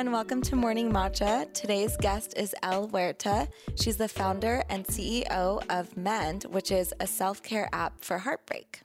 everyone. Welcome to Morning Matcha. Today's guest is Elle Huerta. She's the founder and CEO of Mend, which is a self care app for heartbreak.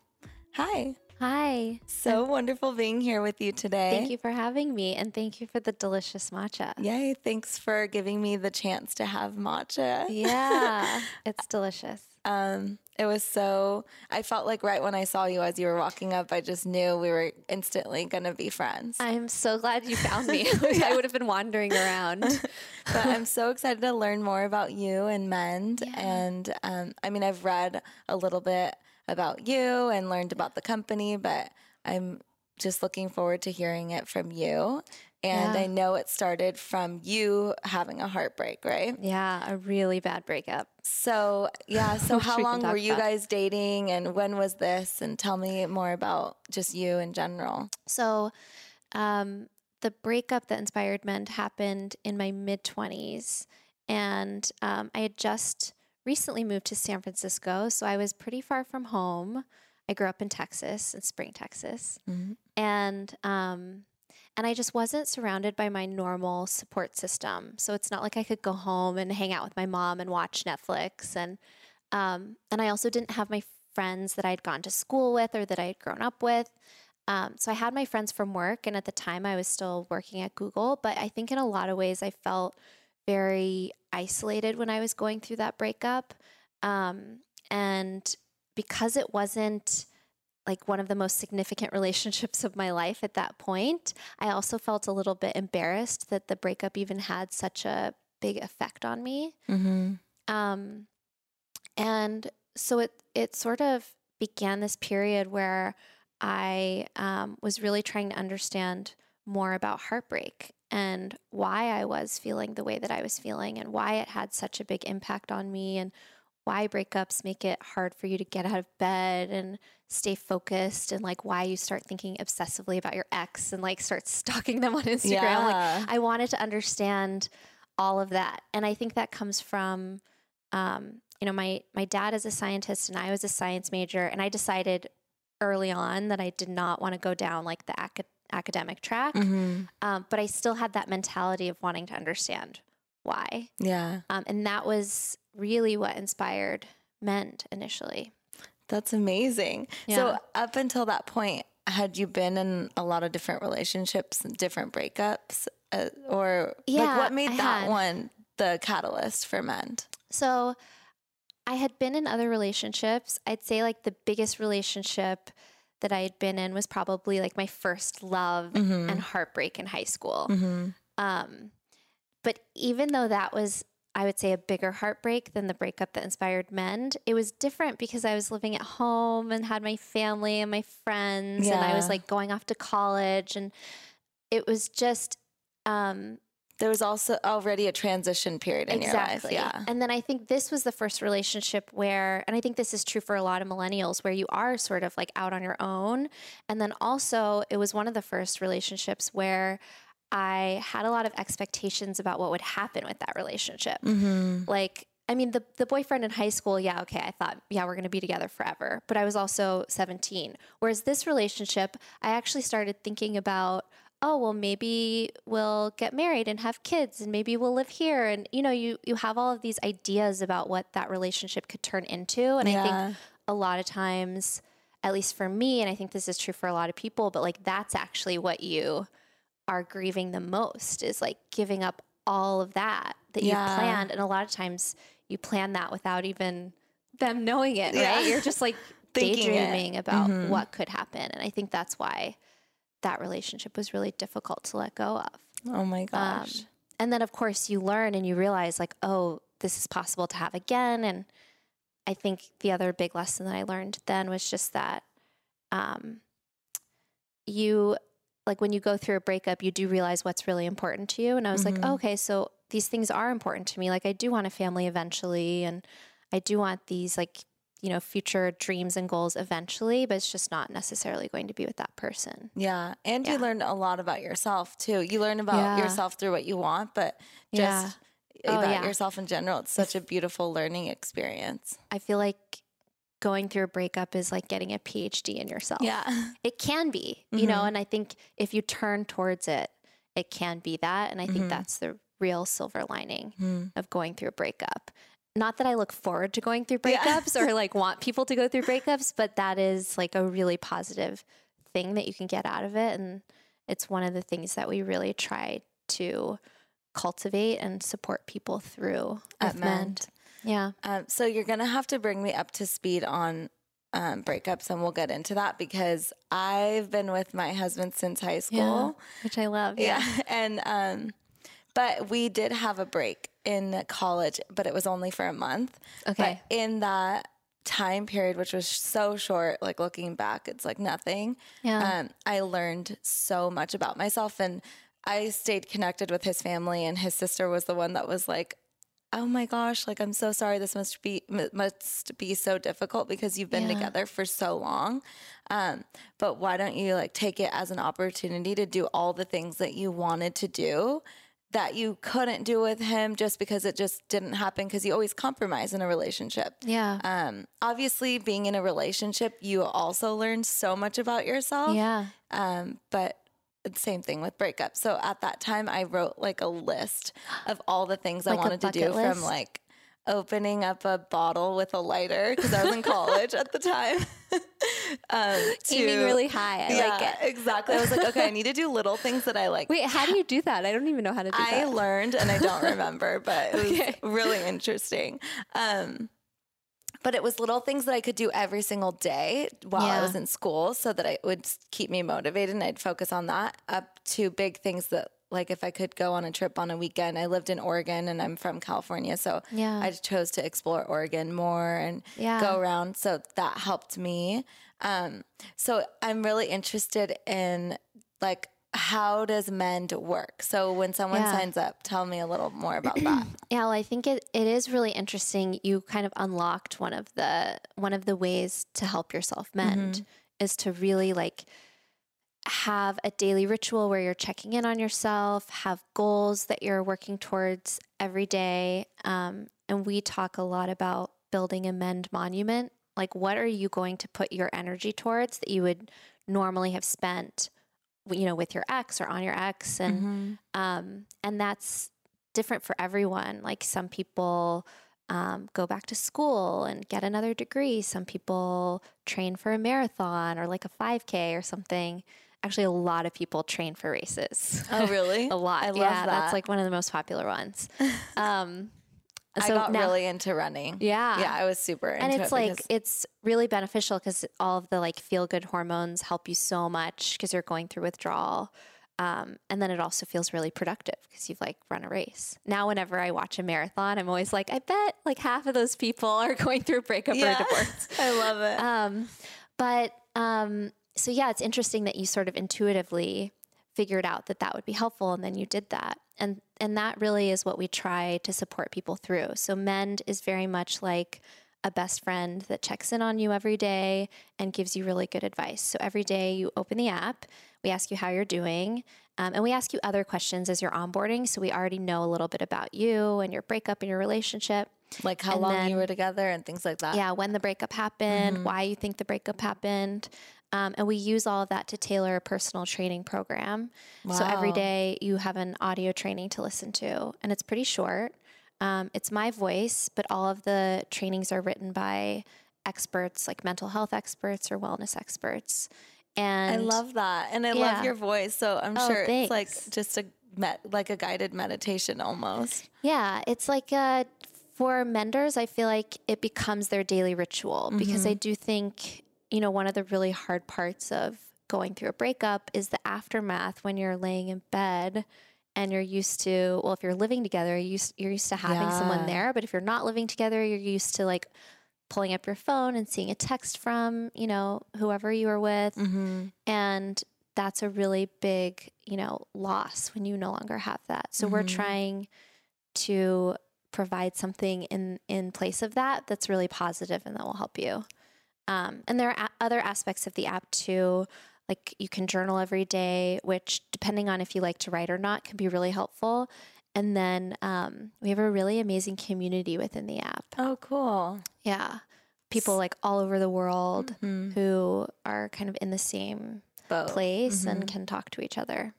Hi. Hi. So wonderful being here with you today. Thank you for having me and thank you for the delicious matcha. Yay. Thanks for giving me the chance to have matcha. Yeah, it's delicious. Um, it was so, I felt like right when I saw you as you were walking up, I just knew we were instantly going to be friends. I'm so glad you found me. I would have been wandering around. but I'm so excited to learn more about you and Mend. Yeah. And um, I mean, I've read a little bit about you and learned about the company, but I'm just looking forward to hearing it from you. And yeah. I know it started from you having a heartbreak, right? Yeah, a really bad breakup. So, yeah. So, how long were you guys dating and when was this? And tell me more about just you in general. So, um, the breakup that inspired Mend happened in my mid 20s. And um, I had just recently moved to San Francisco. So, I was pretty far from home. I grew up in Texas, in Spring, Texas. Mm-hmm. And, um, and I just wasn't surrounded by my normal support system. So it's not like I could go home and hang out with my mom and watch Netflix. And um, and I also didn't have my friends that I'd gone to school with or that I had grown up with. Um, so I had my friends from work, and at the time I was still working at Google. But I think in a lot of ways I felt very isolated when I was going through that breakup. Um, and because it wasn't like one of the most significant relationships of my life at that point. I also felt a little bit embarrassed that the breakup even had such a big effect on me. Mm-hmm. Um, and so it it sort of began this period where I um, was really trying to understand more about heartbreak and why I was feeling the way that I was feeling and why it had such a big impact on me and why breakups make it hard for you to get out of bed and stay focused and like why you start thinking obsessively about your ex and like start stalking them on Instagram. Yeah. Like I wanted to understand all of that. And I think that comes from um, you know, my my dad is a scientist and I was a science major and I decided early on that I did not want to go down like the ac- academic track. Mm-hmm. Um, but I still had that mentality of wanting to understand why. Yeah. Um, and that was really what inspired Mend initially. That's amazing. Yeah. So, up until that point, had you been in a lot of different relationships and different breakups? Uh, or yeah, like what made I that had. one the catalyst for Mend? So, I had been in other relationships. I'd say like the biggest relationship that I had been in was probably like my first love mm-hmm. and heartbreak in high school. Mm-hmm. Um, but even though that was, I would say, a bigger heartbreak than the breakup that inspired Mend, it was different because I was living at home and had my family and my friends, yeah. and I was like going off to college, and it was just. Um, there was also already a transition period in exactly. your life. Yeah. And then I think this was the first relationship where, and I think this is true for a lot of millennials, where you are sort of like out on your own. And then also, it was one of the first relationships where I had a lot of expectations about what would happen with that relationship. Mm-hmm. Like, I mean, the, the boyfriend in high school, yeah, okay, I thought, yeah, we're going to be together forever. But I was also 17. Whereas this relationship, I actually started thinking about, oh, well, maybe we'll get married and have kids and maybe we'll live here. And, you know, you, you have all of these ideas about what that relationship could turn into. And yeah. I think a lot of times, at least for me, and I think this is true for a lot of people, but like that's actually what you are grieving the most is like giving up all of that that yeah. you planned. And a lot of times you plan that without even them knowing it, yeah. right? You're just like daydreaming it. about mm-hmm. what could happen. And I think that's why that relationship was really difficult to let go of. Oh my um, gosh. Um, and then, of course, you learn and you realize, like, oh, this is possible to have again. And I think the other big lesson that I learned then was just that um, you like when you go through a breakup, you do realize what's really important to you. And I was mm-hmm. like, okay, so these things are important to me. Like I do want a family eventually, and I do want these like you know future dreams and goals eventually but it's just not necessarily going to be with that person yeah and yeah. you learn a lot about yourself too you learn about yeah. yourself through what you want but just yeah. oh, about yourself in general it's such a beautiful learning experience i feel like going through a breakup is like getting a PhD in yourself. Yeah. It can be, you mm-hmm. know, and I think if you turn towards it it can be that. And I think Mhm. that's the real silver lining Mm. of going through a breakup. Not that I look forward to going through Yeah. breakups or like want people to go through breakups, but that is like a really positive thing that you can get out of it. And it's one of the things that we really try to cultivate and support people through At Mend. Yeah. Um, so you're gonna have to bring me up to speed on um, breakups, and we'll get into that because I've been with my husband since high school. Which I love. Yeah, and um, but we did have a break in college, but it was only for a month. Okay. But in that time period, which was so short, like looking back, it's like nothing. Yeah. Um, I learned so much about myself and I stayed connected with his family and his sister was the one that was like, Oh my gosh, like I'm so sorry this must be must be so difficult because you've been Yeah. together for so long. Um, but why don't you like take it as an opportunity to do all the things that you wanted to do that you couldn't do with him just because it just didn't happen because you always compromise in a relationship. yeah. Um, obviously, being in a relationship, you also learn so much about yourself. yeah. Um, but same thing with breakups. So at that time, I wrote like a list of all the things I Like a wanted to do bucket from like opening up a bottle with a lighter because I was in college at the time. um, Aiming to- really high. I yeah, like it. exactly. I was like, okay, I need to do little things that I like. Wait, how do you do that? I don't even know how to do I that. I learned and I don't remember, but it was Okay. really interesting. Um, but it was little things that I could do every single day while I was in school so that it would keep me motivated and I'd focus on that up to big things that like if I could go on a trip on a weekend. I lived in Oregon and I'm from California, so Yeah. I chose to explore Oregon more and Yeah. go around. So that helped me. Um, so I'm really interested in like how does Mend work? So when someone Yeah. signs up, tell me a little more about that. Yeah, well, I think it, it is really interesting. You kind of unlocked one of the one of the ways to help yourself mend is to really like have a daily ritual where you're checking in on yourself, have goals that you're working towards every day. Um, and we talk a lot about building a mend monument. Like, what are you going to put your energy towards that you would normally have spent, you know, with your ex or on your ex? And Mm-hmm. um, and that's different for everyone. Like some people um, go back to school and get another degree. Some people train for a marathon or like a 5K or something. Actually, a lot of people train for races. Oh, really? a lot. I love yeah, that. that's like one of the most popular ones. Um, I got really into running. yeah, Yeah, I was super into and it it's like because- it's really beneficial because all of the like feel good hormones help you so much because you're going through withdrawal um, and then it also feels really productive because you've like run a race. Now whenever i watch a marathon i'm always like i bet like half of those people are going through breakup or a divorce. I love it. um, but um, so yeah, it's interesting that you sort of intuitively figured out that that would be helpful, and then you did that, and and that really is what we try to support people through. So Mend is very much like a best friend that checks in on you every day and gives you really good advice. So every day you open the app, we ask you how you're doing. Um, and we ask you other questions as you're onboarding. So we already know a little bit about you and your breakup and your relationship. like how and long then- you were together and things like that. Yeah, when the breakup happened, Mhm. why you think the breakup happened. Um, and we use all of that to tailor a personal training program. So every day you have an audio training to listen to, and it's pretty short. Um, it's my voice, but all of the trainings are written by experts, like mental health experts or wellness experts. And I love that, and I Yeah. love your voice. So I'm Oh, sure it's like just a met like a guided meditation almost. Yeah, it's like uh, for menders, I feel like it becomes their daily ritual because I do think, you know, one of the really hard parts of going through a breakup is the aftermath when you're laying in bed and you're used to, well, if you're living together, you're used, you're used to having someone there. But if you're not living together, you're used to like pulling up your phone and seeing a text from, you know, whoever you were with. Mm-hmm. And that's a really big, you know, loss when you no longer have that. So we're Mhm. trying to provide something in in place of that that's really positive and that will help you. Um, and there are a- other aspects of the app too. Like you can journal every day, which depending on if you like to write or not, can be really helpful. And then um, we have a really amazing community within the app. Oh, cool. Yeah, people like all over the world Mhm. who are kind of in the same Both. place and Mhm. can talk to each other.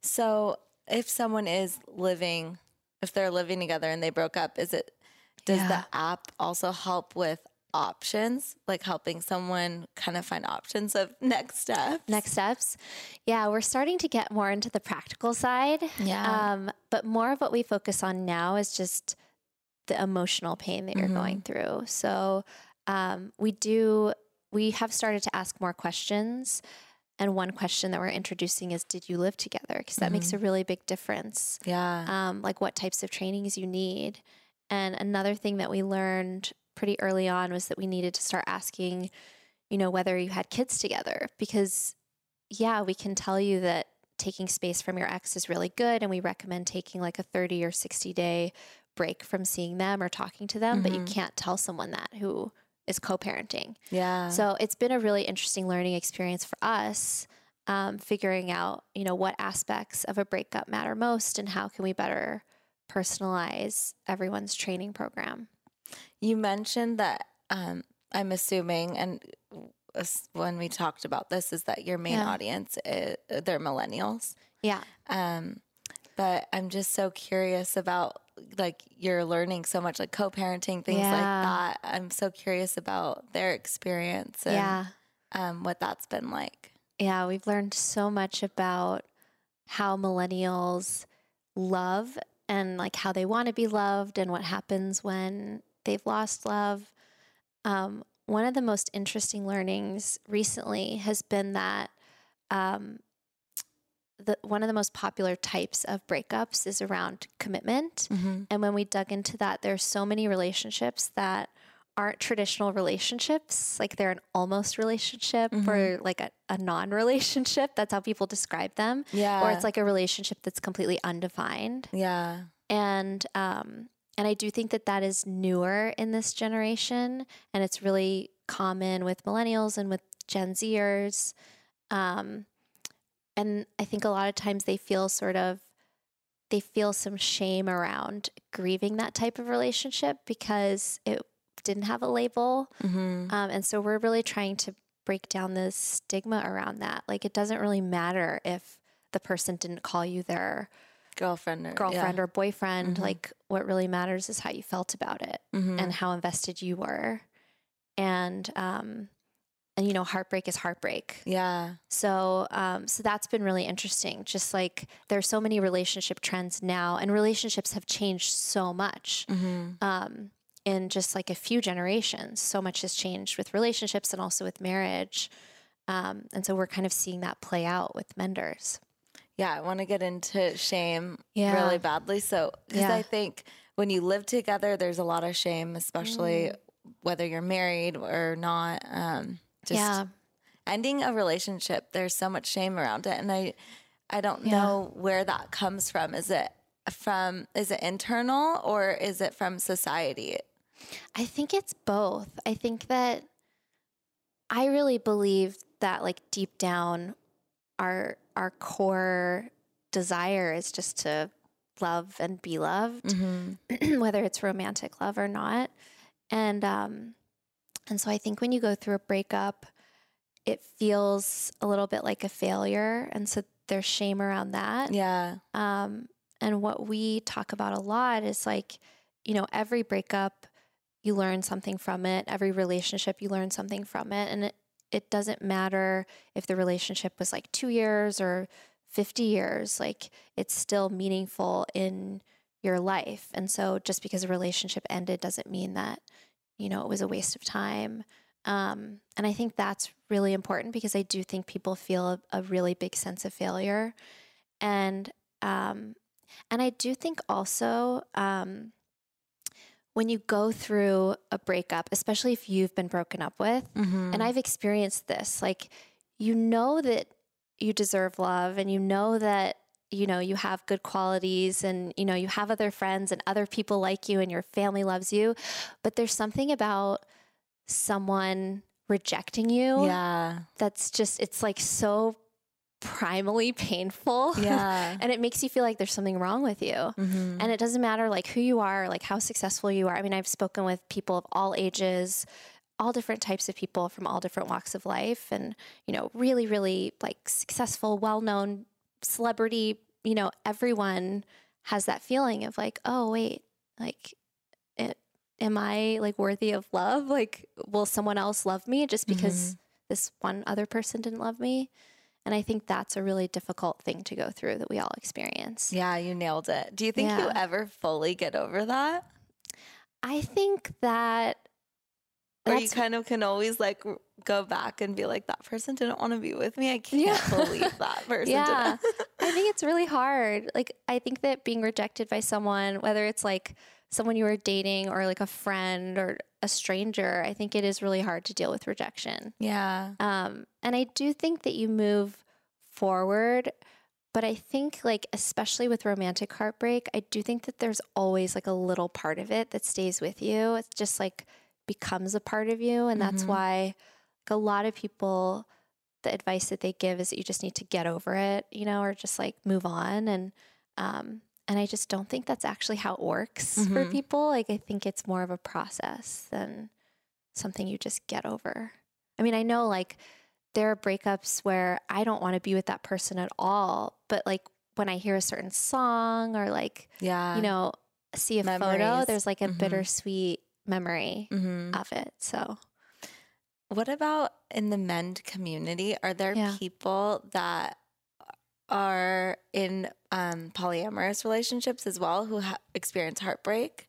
So, if someone is living, if they're living together and they broke up, is it does Yeah. the app also help with options, like helping someone kind of find options of next steps? Next steps. Yeah, we're starting to get more into the practical side. Yeah. Um, but more of what we focus on now is just the emotional pain that you're Mm-hmm. going through. So um, we do, we have started to ask more questions. And one question that we're introducing is Did you live together? Because that makes a Mm-hmm. really big difference. yeah. um, like what types of trainings you need. And another thing that we learned pretty early on was that we needed to start asking, you know, whether you had kids together. Because, yeah, we can tell you that taking space from your ex is really good. And we recommend taking like a 30 or 60 day break from seeing them or talking to them. But you can't tell someone that who is co parenting. yeah. So it's been a really interesting learning experience for us, um, figuring out, you know, what aspects of a breakup matter most and how can we better personalize everyone's training program. You mentioned that um, I'm assuming, and when we talked about this, is that your main Yeah. audience is, they're millennials. Yeah. Um, but I'm just so curious about like you're learning so much like co-parenting things like that. I'm so curious about their experience and yeah. um, what that's been like. Yeah. We've learned so much about how millennials love and like how they want to be loved and what happens when they've lost love. Um, one of the most interesting learnings recently has been that um, the one of the most popular types of breakups is around commitment. Mm-hmm. And when we dug into that, there's so many relationships that aren't traditional relationships. Like they're an almost relationship or like a, a non relationship. That's how people describe them. Yeah. Or it's like a relationship that's completely undefined. yeah. And, um, and I do think that that is newer in this generation. And it's really common with millennials and with Gen Zers. Um, and I think a lot of times they feel sort of they feel some shame around grieving that type of relationship because it didn't have a label. Mm-hmm. Um, and so we're really trying to break down the stigma around that. Like it doesn't really matter if the person didn't call you their Girlfriend or girlfriend yeah. or boyfriend. Mhm. Like what really matters is how you felt about it Mhm. and how invested you were. And um, and you know, heartbreak is heartbreak. yeah. So, um, so that's been really interesting. Just like there's so many relationship trends now, and relationships have changed so much Mm-hmm. um, in just like a few generations. So much has changed with relationships and also with marriage, um, and so we're kind of seeing that play out with menders. Yeah, I want to get into shame Yeah. really badly. So, because Yeah. I think when you live together, there's a lot of shame, especially Mm. whether you're married or not. Um, just ending a relationship, there's so much shame around it, and I, I don't Yeah. know where that comes from. Is it from? Is it internal or is it from society? I think it's both. I think that I really believe that like deep down our our core desire is just to love and be loved, Mm-hmm. whether it's romantic love or not. And um and so I think when you go through a breakup, it feels a little bit like a failure. And so there's shame around that. Yeah. Um, and what we talk about a lot is like, you know, every breakup, you learn something from it. Every relationship, you learn something from it. And it, it doesn't matter if the relationship was like two years or 50 years, like it's still meaningful in your life. And so just because a relationship ended doesn't mean that, you know, it was a waste of time. Um, and I think that's really important because I do think people feel a, a really big sense of failure. And um, and I do think also um, when you go through a breakup, especially if you've been broken up with, Mm-hmm. and I've experienced this, like you know that you deserve love and you know that you know you have good qualities and you know you have other friends and other people like you and your family loves you, but there's something about someone rejecting you yeah. that's just it's like so primally painful. Yeah. and it makes you feel like there's something wrong with you. Mm-hmm. And it doesn't matter like who you are, like how successful you are. I mean, I've spoken with people of all ages, all different types of people from all different walks of life and, you know, really really like successful, well-known celebrity you know, everyone has that feeling of like, oh, wait, like, it, am I like worthy of love? Like, will someone else love me just because this one other person didn't love me? And I think that's a really difficult thing to go through that we all experience. Yeah, you nailed it. Do you think you ever fully get over that? I think that Or you kind of can always like go back and be like, that person didn't want to be with me. I can't Yeah. believe that person Yeah. didn't. I think it's really hard. Like, I think that being rejected by someone, whether it's like someone you were dating or like a friend or a stranger, I think it is really hard to deal with rejection. yeah. Um, and I do think that you move forward, but I think, like, especially with romantic heartbreak, I do think that there's always like a little part of it that stays with you. It's just like becomes a part of you. And that's Mhm. why like, a lot of people, the advice that they give is that you just need to get over it, you know, or just like move on. And, um, and I just don't think that's actually how it works for Mhm. people. Like, I think it's more of a process than something you just get over. I mean, I know like there are breakups where I don't want to be with that person at all, but like when I hear a certain song or like, Yeah. you know, see a photo, there's like a Mhm. bittersweet memory hmm of it. So, What about in the mend community? Are there Yeah. people that are in um, polyamorous relationships as well who ha- experience heartbreak?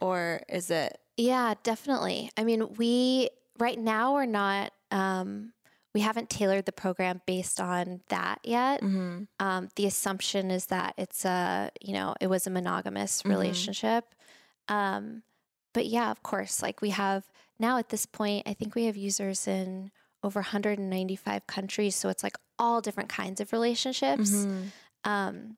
Or is it? yeah, definitely. I mean, we right now we're not, um, we haven't tailored the program based on that yet. Mhm. um, the assumption is that it's a you know it was a monogamous Mhm. relationship um, but yeah of course like we have now at this point i think we have users in over 195 countries so it's like all different kinds of relationships Mhm. um,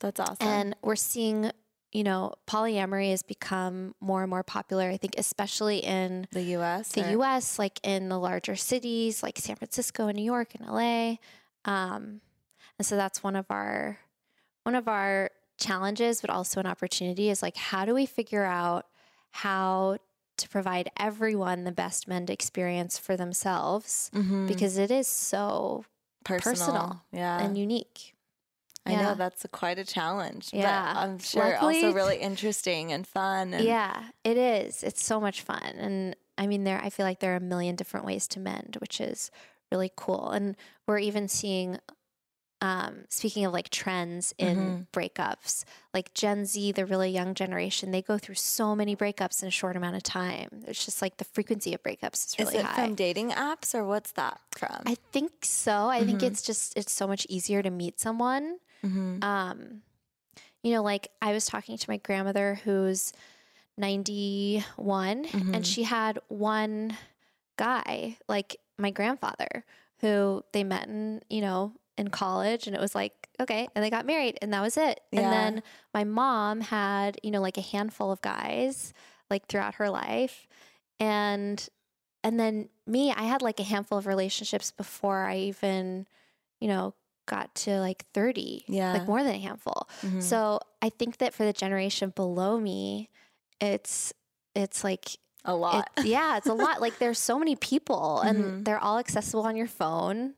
That's awesome. and we're seeing you know polyamory has become more and more popular i think especially in the U.S. the or- US, like in the larger cities like San Francisco and New York and LA. Um, and so that's one of our one of our challenges, but also an opportunity is like how do we figure out how to provide everyone the best mend experience for themselves Mhm. because it is so personal. personal Yeah. and unique. I yeah. know that's a, quite a challenge. Yeah. But I'm sure Luckily- also really interesting and fun. And Yeah, it is. It's so much fun. And I mean there I feel like there are a million different ways to mend, which is really cool. And we're even seeing um, speaking of like trends in breakups, like Gen Z, the really young generation, they go through so many breakups in a short amount of time. It's just like the frequency of breakups is really Is it high. from dating apps or what's that from? I think so. I think Mhm. it's just it's so much easier to meet someone Mhm. um you know like i was talking to my grandmother who's 91 Mhm. and she had one guy like my grandfather who they met in you know in college and it was like okay and they got married and that was it Yeah. and then my mom had you know like a handful of guys like throughout her life and and then me i had like a handful of relationships before i even you know got to like 30 Yeah. like more than a handful Mhm. so I think that for the generation below me, it's it's like a lot. it- yeah, it's a lot. Like there's so many people and Mhm. they're all accessible on your phone.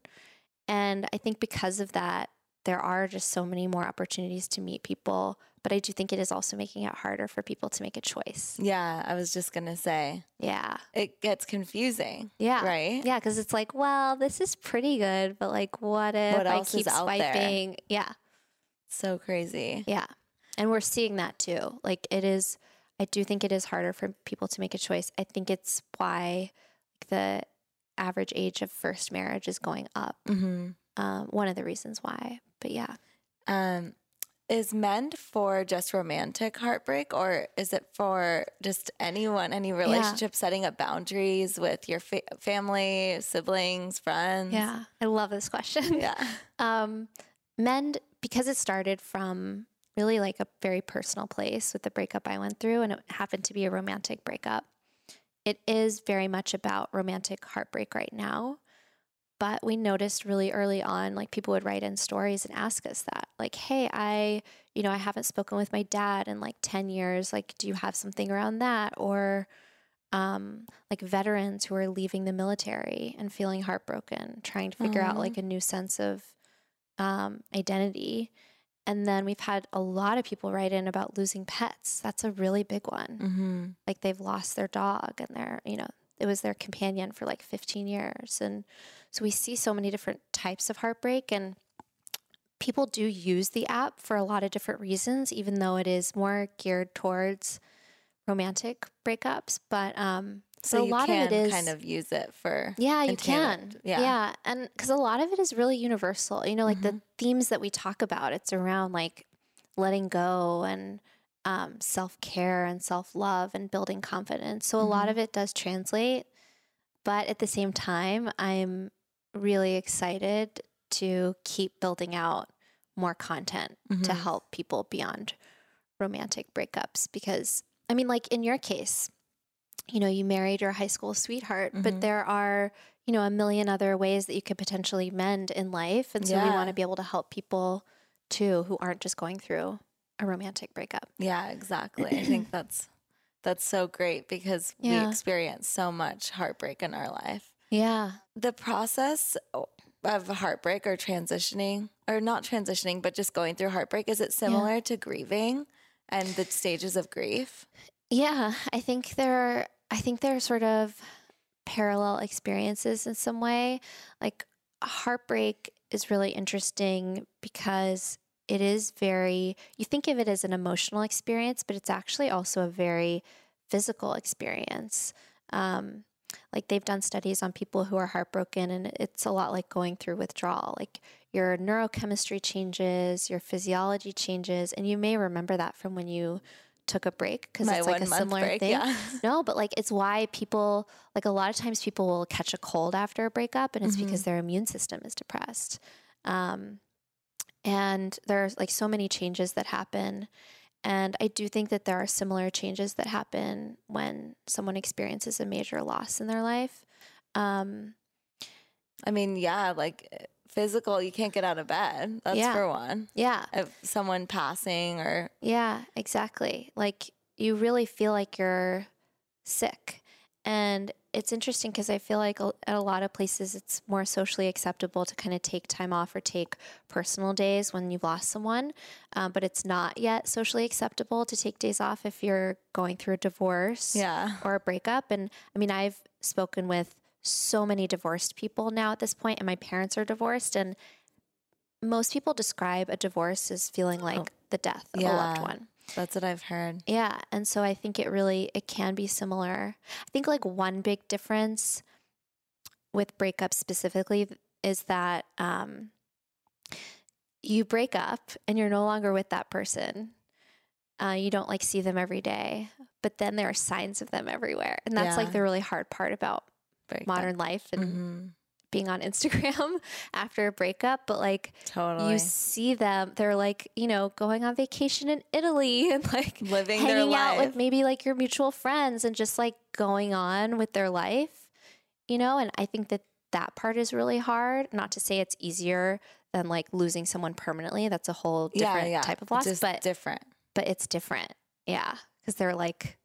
And I think because of that, there are just so many more opportunities to meet people. But I do think it is also making it harder for people to make a choice. yeah, I was just gonna say Yeah. it gets confusing, Yeah. right? Yeah, because it's like, well, this is pretty good, but like, what if What I keep out there? swiping? Yeah. So crazy. Yeah. And we're seeing that too. Like it is, I do think it is harder for people to make a choice. I think it's why like, the average age of first marriage is going up. hmm Um, one of the reasons why. But yeah. Um, is mend for just romantic heartbreak, or is it for just anyone, any relationship, setting up boundaries with your fa- family, siblings, friends? Yeah. I love this question. yeah. Um, Mend, because it started from really like a very personal place with the breakup I went through, and it happened to be a romantic breakup. It is very much about romantic heartbreak right now. But we noticed really early on, like people would write in stories and ask us that, like, hey, I, you know, I haven't spoken with my dad in like 10 years. Like, do you have something around that? Or, um, like veterans who are leaving the military and feeling heartbroken, trying to figure out like a new sense of um, identity. And then we've had a lot of people write in about losing pets. That's a really big one. Mm-hmm. Like they've lost their dog and their, you know, it was their companion for like 15 years. And so we see so many different types of heartbreak and people do use the app for a lot of different reasons, even though it is more geared towards romantic breakups. But um, So a lot of it is kind of use it for yeah, you can. Yeah. Yeah. And because a lot of it is really universal. You know, like the themes that we talk about, it's around like letting go and um, self care and self love and building confidence. So a lot of it does translate. But at the same time, I'm really excited to keep building out more content to Mhm. help people beyond romantic breakups because I mean like in your case you know you married your high school sweetheart Mhm. but there are you know a million other ways that you could potentially mend in life and so we want to be able to help people too who aren't just going through a romantic breakup Yeah, exactly. I think that's that's so great because we experience so much heartbreak in our life. yeah The process of heartbreak or transitioning or not transitioning but just going through heartbreak is it similar to grieving and the stages of grief? Yeah, I think they're I think they're sort of parallel experiences in some way. Like heartbreak is really interesting because it is very you think of it as an emotional experience, but it's actually also a very physical experience. Um, like they've done studies on people who are heartbroken, and it's a lot like going through withdrawal. Like your neurochemistry changes, your physiology changes, and you may remember that from when you took a break because it's like a similar break, thing. yeah. No, but like it's why people like a lot of times people will catch a cold after a breakup, and it's Mm-hmm. because their immune system is depressed. Um, and there's like so many changes that happen. And I do think that there are similar changes that happen when someone experiences a major loss in their life. Um, I mean, yeah, like eh, physical, you can't get out of bed. That's Yeah. for one. yeah, Of someone passing or Yeah, exactly. Like you really feel like you're sick. And it's interesting because I feel like at a lot of places it's more socially acceptable to kind of take time off or take personal days when you've lost someone. Um, but it's not yet socially acceptable to take days off if you're going through a divorce yeah. or a breakup. And I mean, I've spoken with so many divorced people now at this point, and my parents are divorced. And most people describe a divorce as feeling like the death of a loved one. That's what I've heard. Yeah, and so I think it really it can be similar. I think like one big difference with breakups specifically is that um, you break up and you're no longer with that person. Uh, you don't like see them every day, but then there are signs of them everywhere, and that's like the really hard part about Break modern life and hmm being on Instagram after a breakup. But like Totally. you see them, they're like you know going on vacation in Italy and like Living their hanging out with maybe like your mutual friends and just like going on with their life, you know? And I think that that part is really hard. Not to say it's easier than like losing someone permanently. That's a whole different type of loss, Just but different. but it's different. Yeah, because they're like,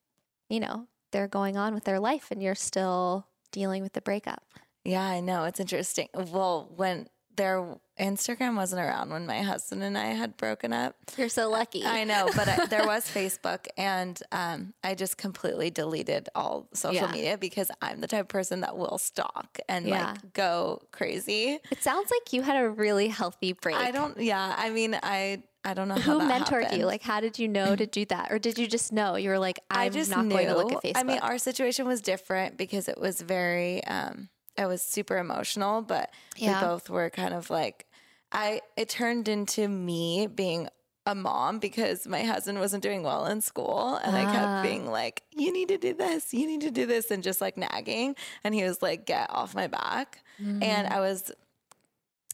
you know, they're going on with their life and you're still dealing with the breakup. Yeah, I know. It's interesting. Well, when their Instagram wasn't around when my husband and I had broken up. You're so lucky. I know, but I, there was Facebook, and um, I just completely deleted all social Yeah. media because I'm the type of person that will stalk and Yeah. like go crazy. it sounds like you had a really healthy break. I don't. Yeah, I mean, I I don't know how Who that mentored happened. you? Like, how did you know to do that, or did you just know? You were like, I'm I just not knew. going to look at Facebook. I mean, our situation was different because it was very, um, it was super emotional, but Yeah. we both were kind of like, I, it turned into me being a mom because my husband wasn't doing well in school. And I Ah. kept being like, you need to do this, you need to do this, and just like nagging. And he was like, get off my back. Mm-hmm. And I was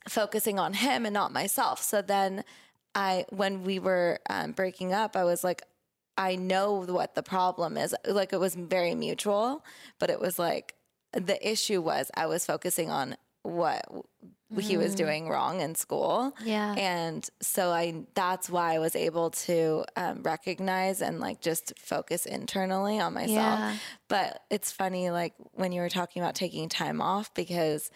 focusing on him and not myself. So then I, when we were um, breaking up, I was like, I know what the problem is. Like it was very mutual, but it was like the issue was I was focusing on what he was doing wrong in school. yeah. And so I that's why I was able to um, recognize and like just focus internally on myself. Yeah. But it's funny like when you were talking about taking time off because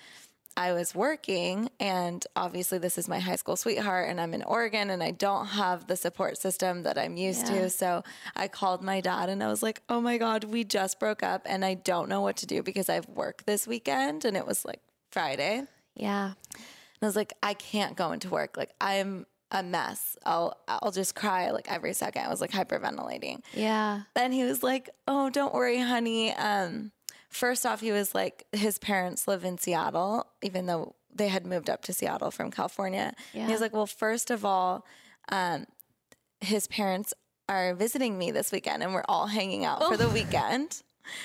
I was working, and obviously, this is my high school sweetheart, and I'm in Oregon, and I don't have the support system that I'm used Yeah. to. So I called my dad, and I was like, oh my God, we just broke up, and I don't know what to do because I've work this weekend. And it was like Friday. Yeah. And I was like, I can't go into work. Like, I'm a mess. I'll, I'll just cry like every second. I was like hyperventilating. Yeah. Then he was like, "Oh, don't worry, honey." Um, first off, he was like, his parents live in Seattle, even though they had moved up to Seattle from California. He was like, "Well, first of all, um, his parents are visiting me this weekend, and we're all hanging out for the weekend."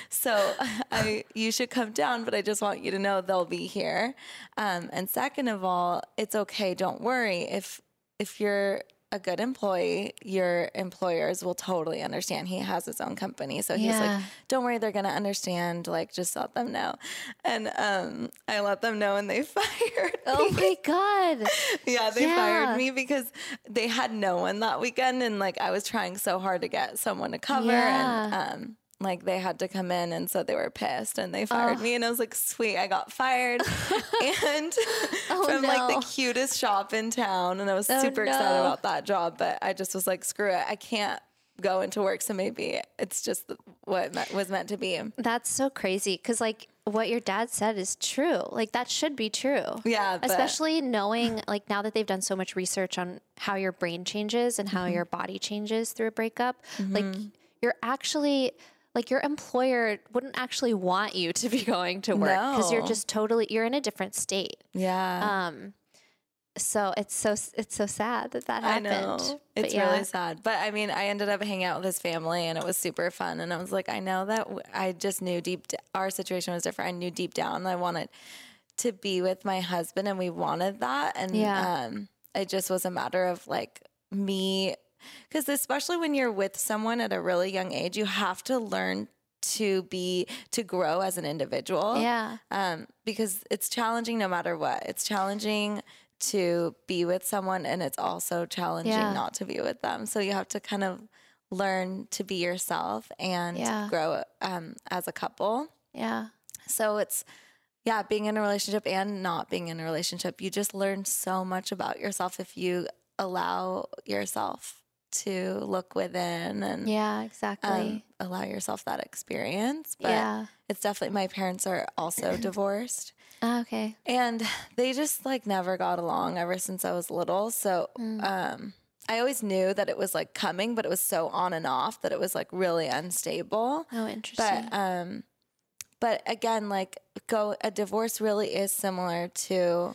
So I, you should come down, but I just want you to know they'll be here. Um, and second of all, it's okay. Don't worry. If if you're a good employee, your employers will totally understand. He has his own company, so he's Yeah. like, "Don't worry, they're gonna understand. Like, just let them know." And um, I let them know, and they fired. Oh me. my God. Yeah, they Yeah. fired me because they had no one that weekend, and like I was trying so hard to get someone to cover, and Yeah. um, like they had to come in, and so they were pissed, and they fired me, and I was like, sweet, I got fired, and Oh, from like the cutest shop in town, and I was Oh, super excited about that job, but I just was like, screw it, I can't go into work, so maybe it's just what me- was meant to be. That's so crazy because, like, what your dad said is true. Like, that should be true. Yeah, Especially knowing, like, now that they've done so much research on how your brain changes and how Mm-hmm. your body changes through a breakup, like, you're actually. Like your employer wouldn't actually want you to be going to work because you're just totally you're in a different state. Yeah. Um, so it's so it's so sad that that happened. I know. But It's yeah. really sad. But I mean, I ended up hanging out with his family and it was super fun. And I was like, I know that w- I just knew deep, d- our situation was different. I knew deep down I wanted to be with my husband and we wanted that. And Yeah. um, it just was a matter of like me, because especially when you're with someone at a really young age, you have to learn to be, to grow as an individual Yeah. um, because it's challenging no matter what. It's challenging to be with someone, and it's also challenging Yeah. not to be with them. So you have to kind of learn to be yourself and Yeah. grow um, as a couple. Yeah. So it's yeah, being in a relationship and not being in a relationship, you just learn so much about yourself if you allow yourself to look within and Yeah. Exactly. um, allow yourself that experience. But yeah. it's definitely my parents are also divorced. Ah, okay. And they just like never got along ever since I was little. So Mm. um I always knew that it was like coming, but it was so on and off that it was like really unstable. Oh, interesting. But um but again, like go a divorce really is similar to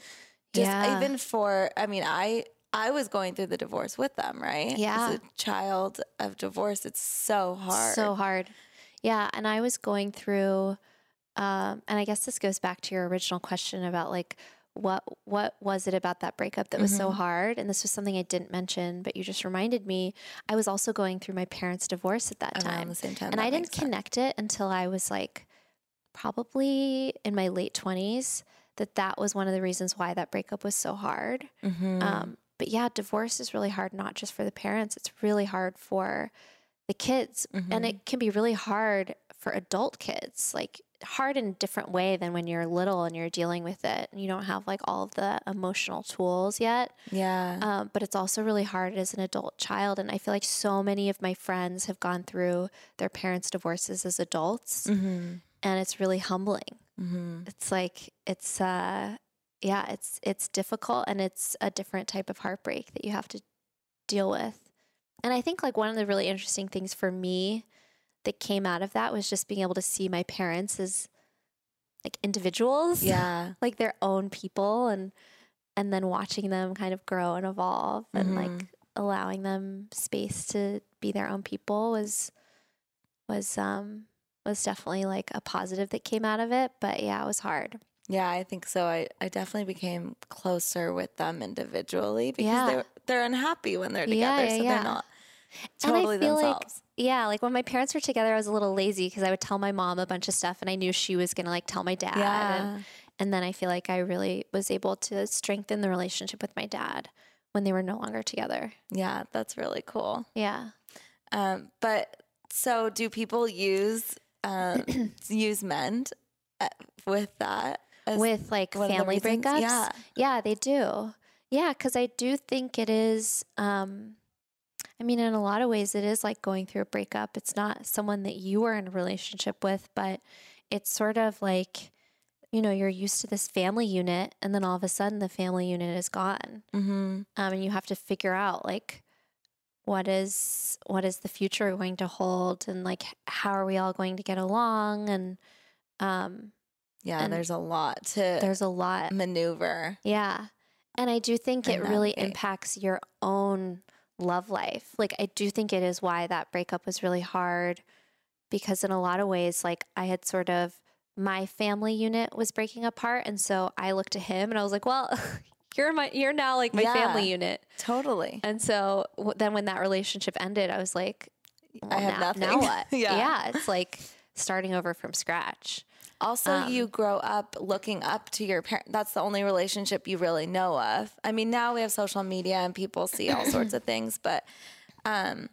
just Yeah. even for I mean, I I was going through the divorce with them, right? Yeah. As a child of divorce, it's so hard. So hard. Yeah. And I was going through, um, and I guess this goes back to your original question about like, what what was it about that breakup that was so Mhm. hard? And this was something I didn't mention, but you just reminded me. I was also going through my parents' divorce at that around time, the same time. and I didn't makes sense. connect it until I was like probably in my late twenties. That that was one of the reasons why that breakup was so hard. Mhm. Um, but yeah, divorce is really hard, not just for the parents, it's really hard for the kids. And Mhm. it can be really hard for adult kids, like hard in a different way than when you're little and you're dealing with it and you don't have like all of the emotional tools yet. yeah. Um, but it's also really hard as an adult child. And I feel like so many of my friends have gone through their parents' divorces as adults, mm-hmm. and it's really humbling Mm-hmm. it's like it's uh yeah it's it's difficult and it's a different type of heartbreak that you have to deal with and i think like one of the really interesting things for me that came out of that was just being able to see my parents as like individuals Yeah. like their own people and and then watching them kind of grow and evolve and Mhm. like allowing them space to be their own people was was um was definitely like a positive that came out of it but yeah it was hard Yeah, I think so. I, I definitely became closer with them individually because Yeah. they're they're unhappy when they're together, yeah, so yeah. they're not And I totally feel like- themselves. yeah like when my parents were together i was a little lazy because i would tell my mom a bunch of stuff and i knew she was gonna like tell my dad and, yeah, and then i feel like i really was able to strengthen the relationship with my dad when they were no longer together yeah, that's really cool. yeah Um, but so do people use um, use Mend uh, with that, with like one of the family breakups. Yeah. Yeah, they do. Yeah, because I do think it is. Um, I mean, in a lot of ways, it is like going through a breakup. It's not someone that you were in a relationship with, but it's sort of like, you know, you're used to this family unit, and then all of a sudden the family unit is gone, Mm-hmm. um, and you have to figure out like what is what is the future going to hold, and like how are we all going to get along, and um, Yeah, And there's a lot to there's a lot maneuver. Yeah. And I do think it really navigate. impacts your own love life. Like, I do think it is why that breakup was really hard because, in a lot of ways, like, I had sort of my family unit was breaking apart. And so I looked at him and I was like, well, you're my, you're now like my Yeah. family unit. Totally. And so w- then when that relationship ended, I was like, I have now, nothing. Now what? Yeah. Yeah. It's like starting over from scratch. Also, Um, you grow up looking up to your parents. That's the only relationship you really know of. I mean, now we have social media and people see all sorts of things, but um,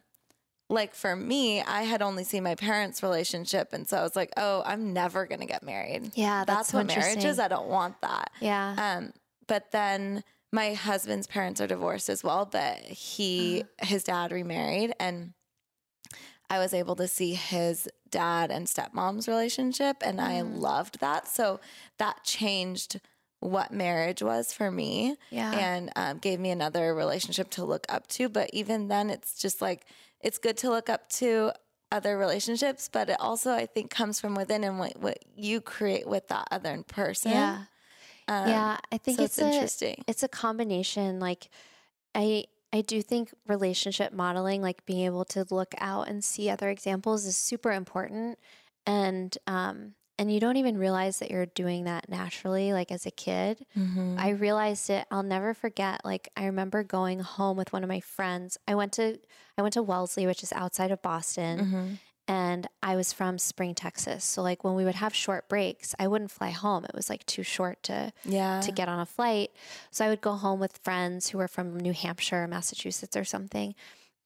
like for me, I had only seen my parents' relationship, and so I was like, "Oh, I'm never gonna get married." Yeah. That's, that's so what marriage is. I don't want that. Yeah. Um, but then my husband's parents are divorced as well, but he Uh-huh. his dad remarried and I was able to see his dad and stepmom's relationship and I Mm. loved that. So that changed what marriage was for me yeah. and um, gave me another relationship to look up to. But even then, it's just like it's good to look up to other relationships, but it also I think comes from within and what, what you create with that other person. yeah. Um, yeah. I think so it's, it's a, interesting. it's a combination like i i do think relationship modeling like being able to look out and see other examples is super important and um and you don't even realize that you're doing that naturally like as a kid Mhm. i realized it i'll never forget like i remember going home with one of my friends i went to i went to wellesley which is outside of boston Mhm. And I was from Spring, Texas. So like when we would have short breaks, I wouldn't fly home. It was like too short to Yeah. to get on a flight. So I would go home with friends who were from New Hampshire, or Massachusetts or something.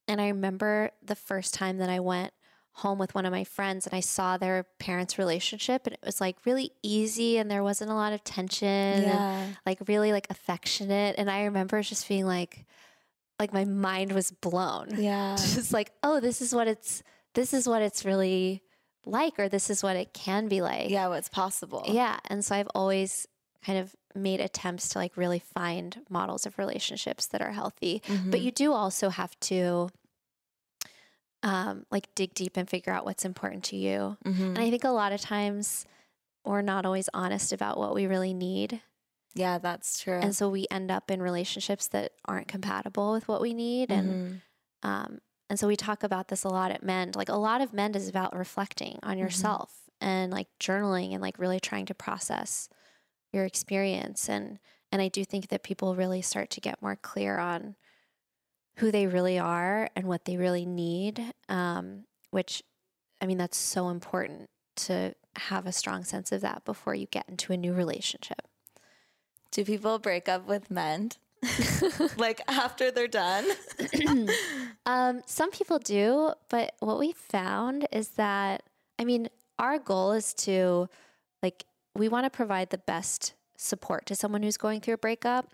And I remember the first time that I went home with one of my friends and I saw their parents' relationship and it was like really easy and there wasn't a lot of tension Yeah. like really like affectionate and I remember just being like like my mind was blown Yeah. just like oh this is what it's this is what it's really like or this is what it can be like Yeah, what's possible. yeah and so i've always kind of made attempts to like really find models of relationships that are healthy Mm-hmm. but you do also have to um like dig deep and figure out what's important to you Mhm. and i think a lot of times we're not always honest about what we really need Yeah, that's true. and so we end up in relationships that aren't compatible with what we need and Mhm. Um, and so we talk about this a lot at Mend. Like a lot of Mend is about reflecting on yourself and like journaling and like really trying to process your experience. And and I do think that people really start to get more clear on who they really are and what they really need. Um, which, I mean, that's so important to have a strong sense of that before you get into a new relationship. Do people break up with Mend? like after they're done? um, some people do, but what we found is that, I mean, our goal is to, like, we want to provide the best support to someone who's going through a breakup.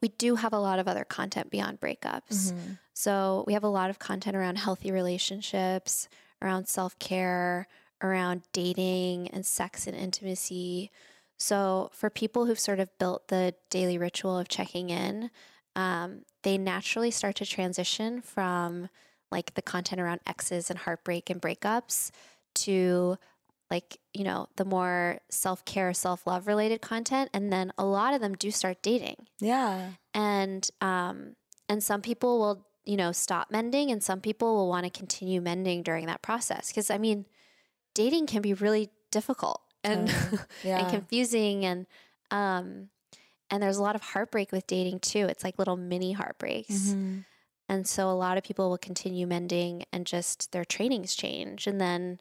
We do have a lot of other content beyond breakups. Mhm. So we have a lot of content around healthy relationships, around self care, around dating and sex and intimacy. So for people who've sort of built the daily ritual of checking in, um, they naturally start to transition from like the content around exes and heartbreak and breakups to like you know the more self-care self-love related content and then a lot of them do start dating. Yeah. and um and some people will you know stop mending and some people will want to continue mending during that process. Because i mean dating can be really difficult and Totally. Yeah. and confusing and um and there's a lot of heartbreak with dating too it's like little mini heartbreaks Mhm. and so a lot of people will continue mending and just their trainings change and then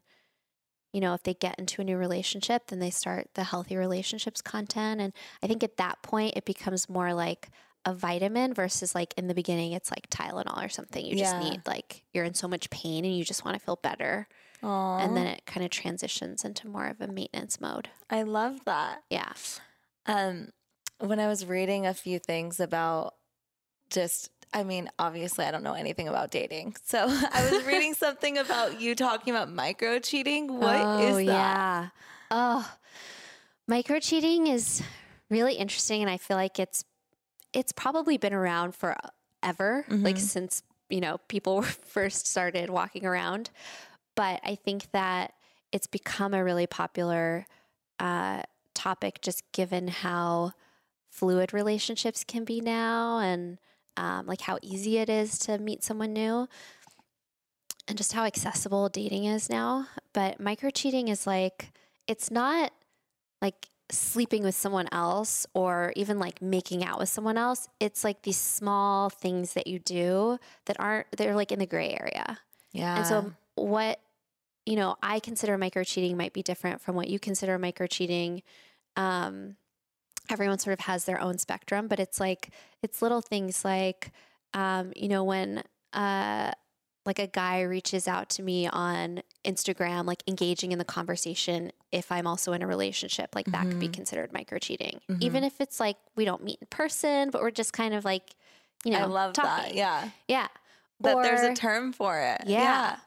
you know if they get into a new relationship then they start the healthy relationships content and i think at that point it becomes more like a vitamin versus like in the beginning it's like tylenol or something you just Yeah. need like you're in so much pain and you just want to feel better Aw. and then it kind of transitions into more of a maintenance mode. I love that. Yeah. Um, when I was reading a few things about just, I mean, obviously, I don't know anything about dating. So I was reading something about you talking about micro cheating. What is oh, that? Yeah. Oh, micro cheating is really interesting, and I feel like it's it's probably been around forever, like Mhm. since you know people first started walking around. But I think that it's become a really popular uh, topic, just given how fluid relationships can be now, and um, like how easy it is to meet someone new and just how accessible dating is now. But micro cheating is like, it's not like sleeping with someone else or even like making out with someone else. It's like these small things that you do that aren't, they're like in the gray area. Yeah. And so, what, you know, I consider micro cheating might be different from what you consider micro cheating. Um, everyone sort of has their own spectrum, but it's like, it's little things like, um, you know, when, uh, like a guy reaches out to me on Instagram, like engaging in the conversation if I'm also in a relationship, like that could be Mhm. considered micro cheating. Mhm. Even if it's like we don't meet in person, but we're just kind of like, you know, I love that. talking. Yeah. Yeah. That there's a term for it. Yeah.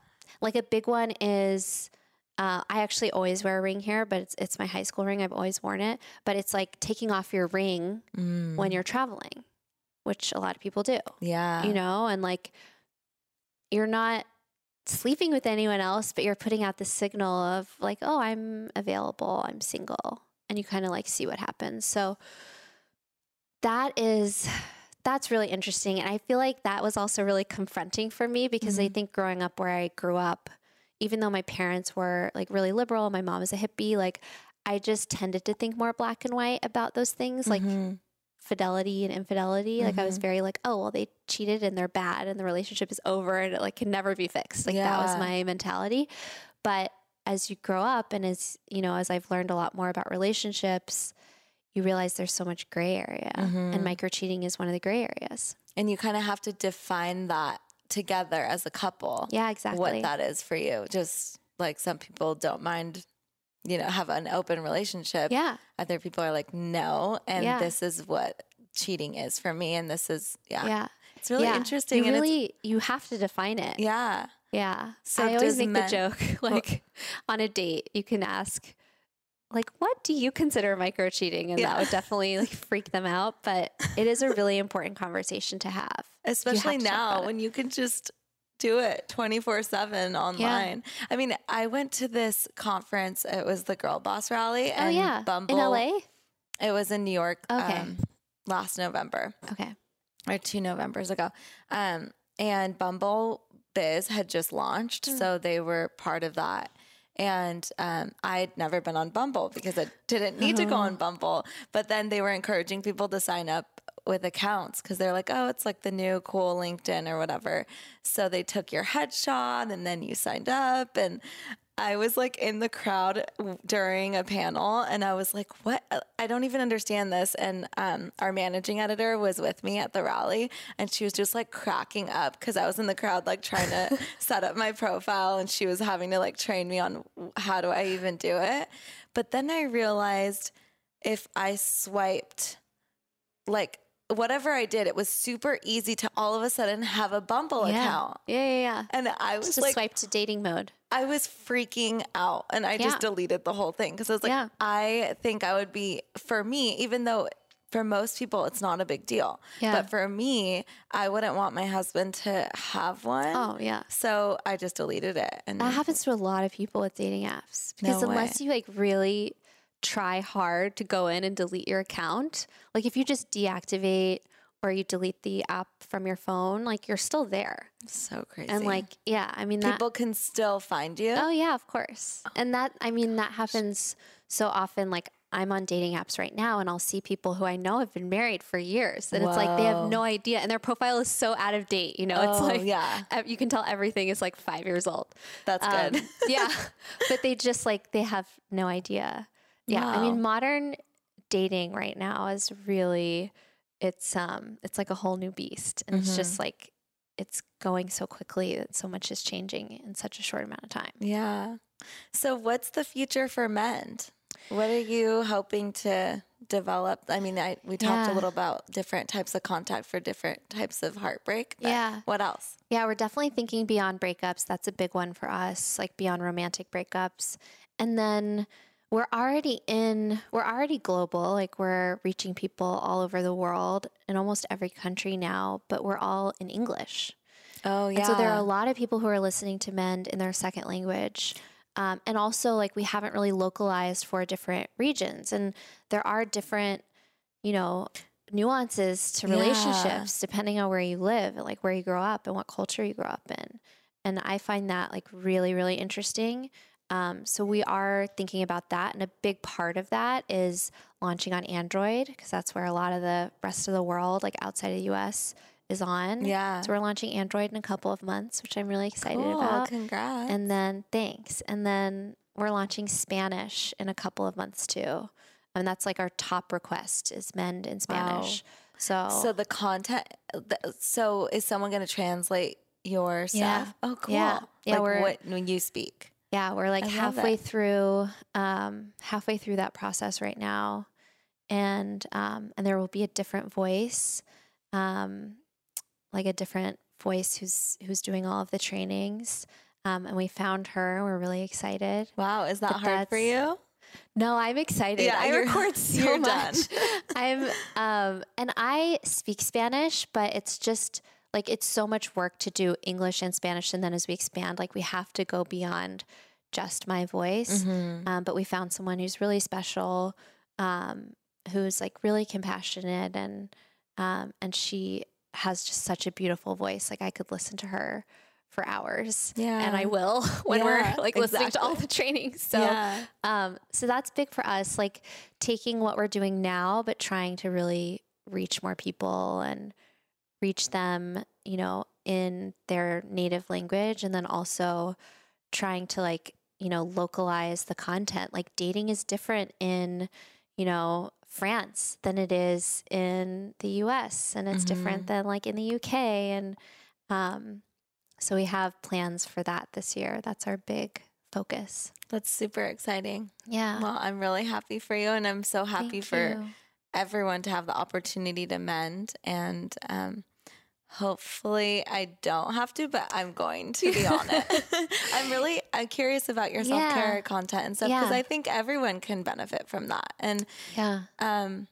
Like a big one is uh, I actually always wear a ring here, but it's, it's my high school ring. I've always worn it. But it's like taking off your ring Mm. when you're traveling, which a lot of people do, yeah. you know, and like you're not sleeping with anyone else, but you're putting out the signal of like, oh, I'm available, I'm single. And you kind of like see what happens. So that is that's really interesting and i feel like that was also really confronting for me because i Mhm. think growing up where i grew up even though my parents were like really liberal my mom is a hippie like i just tended to think more black and white about those things like Mhm. fidelity and infidelity like i was Mhm. very like oh well they cheated and they're bad and the relationship is over and it like can never be fixed like that was my mentality but as you grow up and as you know as i've learned a lot more about relationships you realize there's so much gray area Mhm. and micro cheating is one of the gray areas and you kind of have to define that together as a couple. yeah exactly What that is for you. Just like some people don't mind, you know, have an open relationship. yeah Other people are like, no. And Yeah. this is what cheating is for me. And this is, yeah. yeah It's really yeah. interesting. you really you have to define it yeah. yeah So i always make men- the joke like on a date you can ask like what do you consider micro cheating and Yeah. that would definitely like freak them out but it is a really important conversation to have Especially to now when you can just do it 24 7 online. I mean, I went to this conference. It was the Girlboss Rally. oh And yeah Bumble. in la It was in New York Okay. um, last November. okay or two Novembers ago. Um, and Bumble Bizz had just launched, Hmm. so they were part of that. And um, I'd never been on Bumble because I didn't need to go Uh-huh. on Bumble. But then they were encouraging people to sign up with accounts because they're like, oh, it's like the new cool LinkedIn or whatever. So they took your headshot and then you signed up. And I was like in the crowd during a panel and I was like, what? I don't even understand this. And um, our managing editor was with me at the rally and she was just like cracking up because I was in the crowd, like trying to set up my profile and she was having to like train me on how do I even do it. But then I realized if I swiped, like, Whatever I did, it was super easy to all of a sudden have a Bumble yeah. account. yeah yeah yeah And I was just like, swipe to dating mode I was freaking out and I Yeah. just deleted the whole thing because I was like, Yeah. I think I would be, for me, even though for most people it's not a big deal, Yeah. but for me, I wouldn't want my husband to have one. oh yeah So I just deleted it. And That happens to a lot of people with dating apps because No unless way. you like really try hard to go in and delete your account, like if you just deactivate or you delete the app from your phone, like you're still there. so crazy. And like, yeah, I mean that people can still find you. Oh yeah, of course. And that I mean that happens so often like I'm on dating apps right now and I'll see people who I know have been married for years and it's like they have no idea and their profile is so out of date, you know? it's Oh, like yeah. you can tell everything is like 5 years old. That's Um, good. yeah. But they just like they have no idea. Yeah. I mean modern dating right now is really it's um it's like a whole new beast and it's Mm-hmm. just like it's going so quickly that so much is changing in such a short amount of time. Yeah. So, what's the future for Mend? What are you hoping to develop? I mean, I, we talked Yeah. a little about different types of contact for different types of heartbreak. but Yeah. What else? Yeah, we're definitely thinking beyond breakups. That's a big one for us, like beyond romantic breakups. And then we're already in, we're already global. Like we're reaching people all over the world in almost every country now, but we're all in English. Oh, yeah. And so there are a lot of people who are listening to Mend in their second language. Um, and also, like, we haven't really localized for different regions. And there are different, you know, nuances to Yeah. relationships depending on where you live and like where you grow up and what culture you grow up in. And I find that like really, really interesting. Um, so we are thinking about that. And a big part of that is launching on Android because that's where a lot of the rest of the world, like outside of the US, is on. Yeah. So we're launching Android in a couple of months, which I'm really excited cool. about. Congrats. And then thanks. And then we're launching Spanish in a couple of months too. And that's like our top request is Mend in Spanish. Wow. So, so the content, so is someone going to translate your stuff? Yeah. Oh, cool. Yeah. Yeah, Like what, when you speak. Yeah, we're like I halfway through um, halfway through that process right now. And um, and there will be a different voice, um, like a different voice who's who's doing all of the trainings. Um, and we found her. We're really excited. Wow. Is that But hard for you? No, I'm excited. Yeah, I record so you're much. done. I'm um and I speak Spanish, but it's just like it's so much work to do English and Spanish and then as we expand, like we have to go beyond just my voice. Mm-hmm. Um, but we found someone who's really special, um, who's like really compassionate and um, and she has just such a beautiful voice. Like I could listen to her for hours. Yeah. And I will when Yeah, we're like listening to all the trainings. So yeah. um, so that's big for us, like taking what we're doing now, but trying to really reach more people and reach them, you know, in their native language. And then also trying to like, you know, localize the content. Like dating is different in, you know, France than it is in the US and it's different than like in the UK. And um, so we have plans for that this year. That's our big focus. That's super exciting. Yeah. Well, I'm really happy for you, and I'm so happy Thank for you. everyone to have the opportunity to mend. And um, hopefully, I don't have to, but I'm going to be on it. I'm really I'm curious about your self care Yeah. content and stuff because Yeah. I think everyone can benefit from that. And Yeah. um,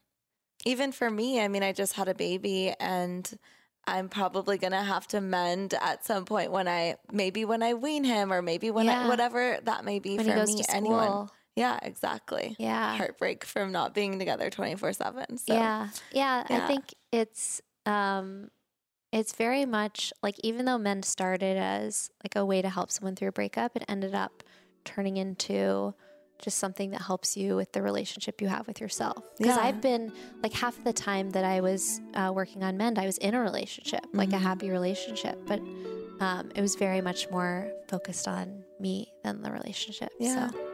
even for me, I mean, I just had a baby and I'm probably gonna have to mend at some point when I maybe when I wean him or maybe when I whatever that may be When for me. Anyone. Yeah, exactly. Yeah. Heartbreak from not being together 24 7. So, yeah. Yeah. yeah. I think it's um it's very much like even though Mend started as like a way to help someone through a breakup, it ended up turning into just something that helps you with the relationship you have with yourself. Because Yeah. I've been like half of the time that I was uh, working on Mend, I was in a relationship, like a Mhm. happy relationship, but um, it was very much more focused on me than the relationship. Yeah. So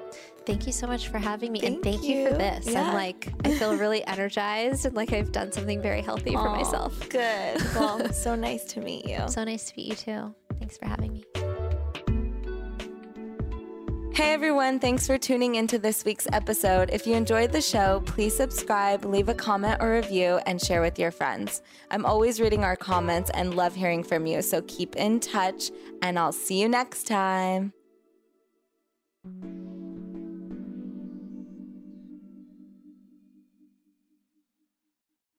thank you so much for having me. and Thank thank you. for this. Yeah. I'm like, I feel really energized and like I've done something very healthy for Aw, myself. Good. Well, so nice to meet you. So nice to meet you too. Thanks for having me. Hey everyone, thanks for tuning into this week's episode. If you enjoyed the show, please subscribe, leave a comment or review, and share with your friends. I'm always reading our comments and love hearing from you, so keep in touch, and I'll see you next time.